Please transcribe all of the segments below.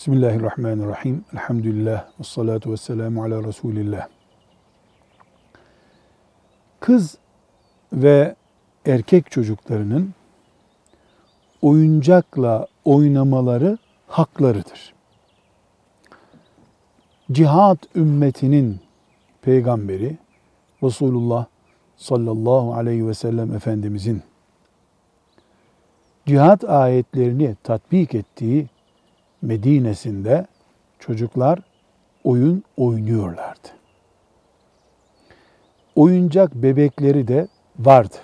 Bismillahirrahmanirrahim. Elhamdülillah. Ve salatu ve selamu ala Resulillah. Kız ve erkek çocuklarının oyuncakla oynamaları haklarıdır. Cihat ümmetinin peygamberi Resulullah sallallahu aleyhi ve sellem Efendimizin cihat ayetlerini tatbik ettiği Medine'sinde çocuklar oyun oynuyorlardı. Oyuncak bebekleri de vardı.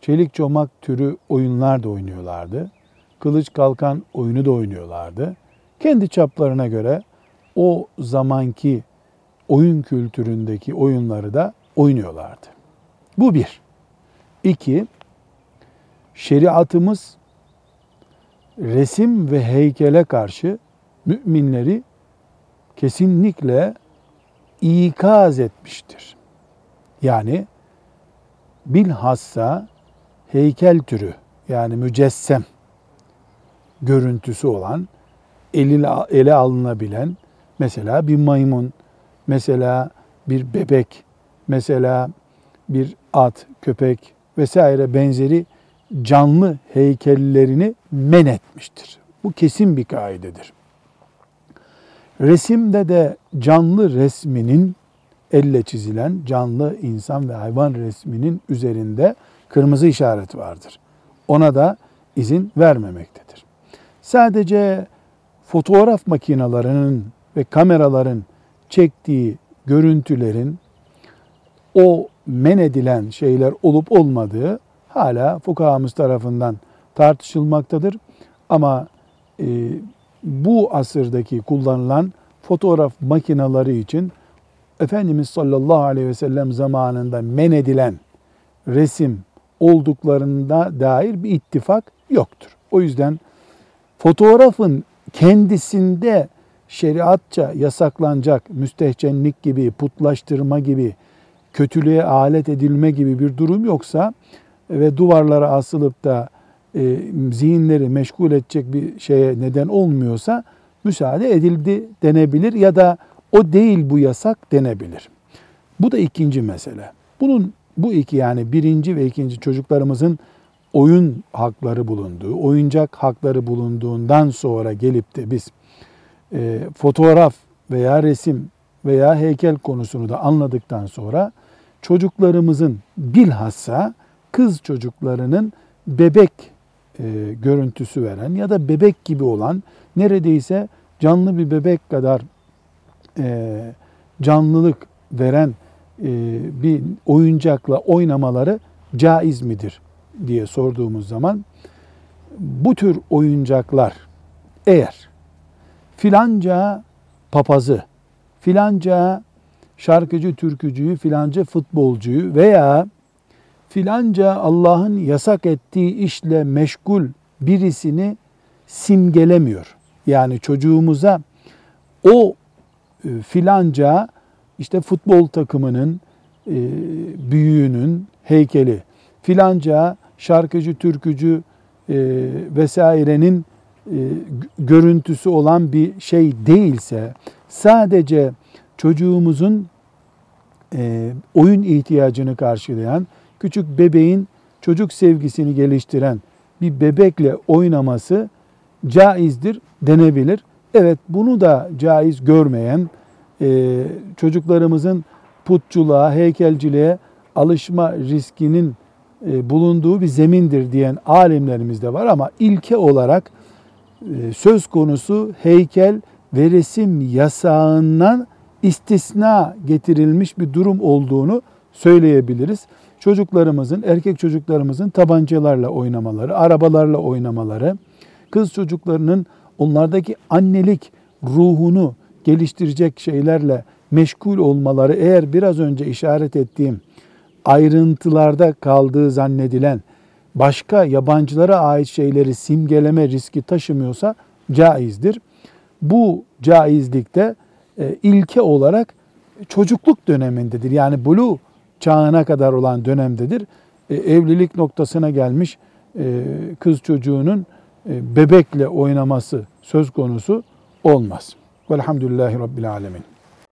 Çelik çomak türü oyunlar da oynuyorlardı. Kılıç kalkan oyunu da oynuyorlardı. Kendi çaplarına göre o zamanki oyun kültüründeki oyunları da oynuyorlardı. Bu bir. İki, şeriatımız resim ve heykele karşı müminleri kesinlikle ikaz etmiştir. Yani bilhassa heykel türü yani mücessem görüntüsü olan ele, ele alınabilen mesela bir maymun, mesela bir bebek, mesela bir at, köpek vesaire benzeri canlı heykellerini men etmiştir. Bu kesin bir kaidedir. Resimde de canlı resminin elle çizilen canlı insan ve hayvan resminin üzerinde kırmızı işaret vardır. Ona da izin vermemektedir. Sadece fotoğraf makinelerinin ve kameraların çektiği görüntülerin o men edilen şeyler olup olmadığı hala fukahamız tarafından tartışılmaktadır. Ama e, bu asırdaki kullanılan fotoğraf makineleri için Efendimiz sallallahu aleyhi ve sellem zamanında men edilen resim olduklarında dair bir ittifak yoktur. O yüzden fotoğrafın kendisinde şeriatça yasaklanacak müstehcenlik gibi, putlaştırma gibi, kötülüğe alet edilme gibi bir durum yoksa ve duvarlara asılıp da e, zihinleri meşgul edecek bir şeye neden olmuyorsa müsaade edildi denebilir ya da o değil bu yasak denebilir. Bu da ikinci mesele. Bunun bu iki yani birinci ve ikinci çocuklarımızın oyun hakları bulunduğu, oyuncak hakları bulunduğundan sonra gelip de biz e, fotoğraf veya resim veya heykel konusunu da anladıktan sonra çocuklarımızın bilhassa kız çocuklarının bebek e, görüntüsü veren ya da bebek gibi olan neredeyse canlı bir bebek kadar e, canlılık veren e, bir oyuncakla oynamaları caiz midir diye sorduğumuz zaman bu tür oyuncaklar eğer filanca papazı, filanca şarkıcı, türkücüyü, filanca futbolcuyu veya filanca Allah'ın yasak ettiği işle meşgul birisini simgelemiyor. Yani çocuğumuza o e, filanca işte futbol takımının e, büyüğünün heykeli, filanca şarkıcı, türkücü e, vesairenin görüntüsü olan bir şey değilse sadece çocuğumuzun oyun ihtiyacını karşılayan küçük bebeğin çocuk sevgisini geliştiren bir bebekle oynaması caizdir denebilir. Evet bunu da caiz görmeyen e, çocuklarımızın putçuluğa, heykelciliğe alışma riskinin e, bulunduğu bir zemindir diyen alimlerimiz de var ama ilke olarak e, söz konusu heykel ve resim yasağından istisna getirilmiş bir durum olduğunu söyleyebiliriz çocuklarımızın, erkek çocuklarımızın tabancalarla oynamaları, arabalarla oynamaları, kız çocuklarının onlardaki annelik ruhunu geliştirecek şeylerle meşgul olmaları eğer biraz önce işaret ettiğim ayrıntılarda kaldığı zannedilen başka yabancılara ait şeyleri simgeleme riski taşımıyorsa caizdir. Bu caizlikte e, ilke olarak çocukluk dönemindedir. Yani bulu çağına kadar olan dönemdedir. E, evlilik noktasına gelmiş e, kız çocuğunun e, bebekle oynaması söz konusu olmaz. Velhamdülillahi Rabbil Alemin.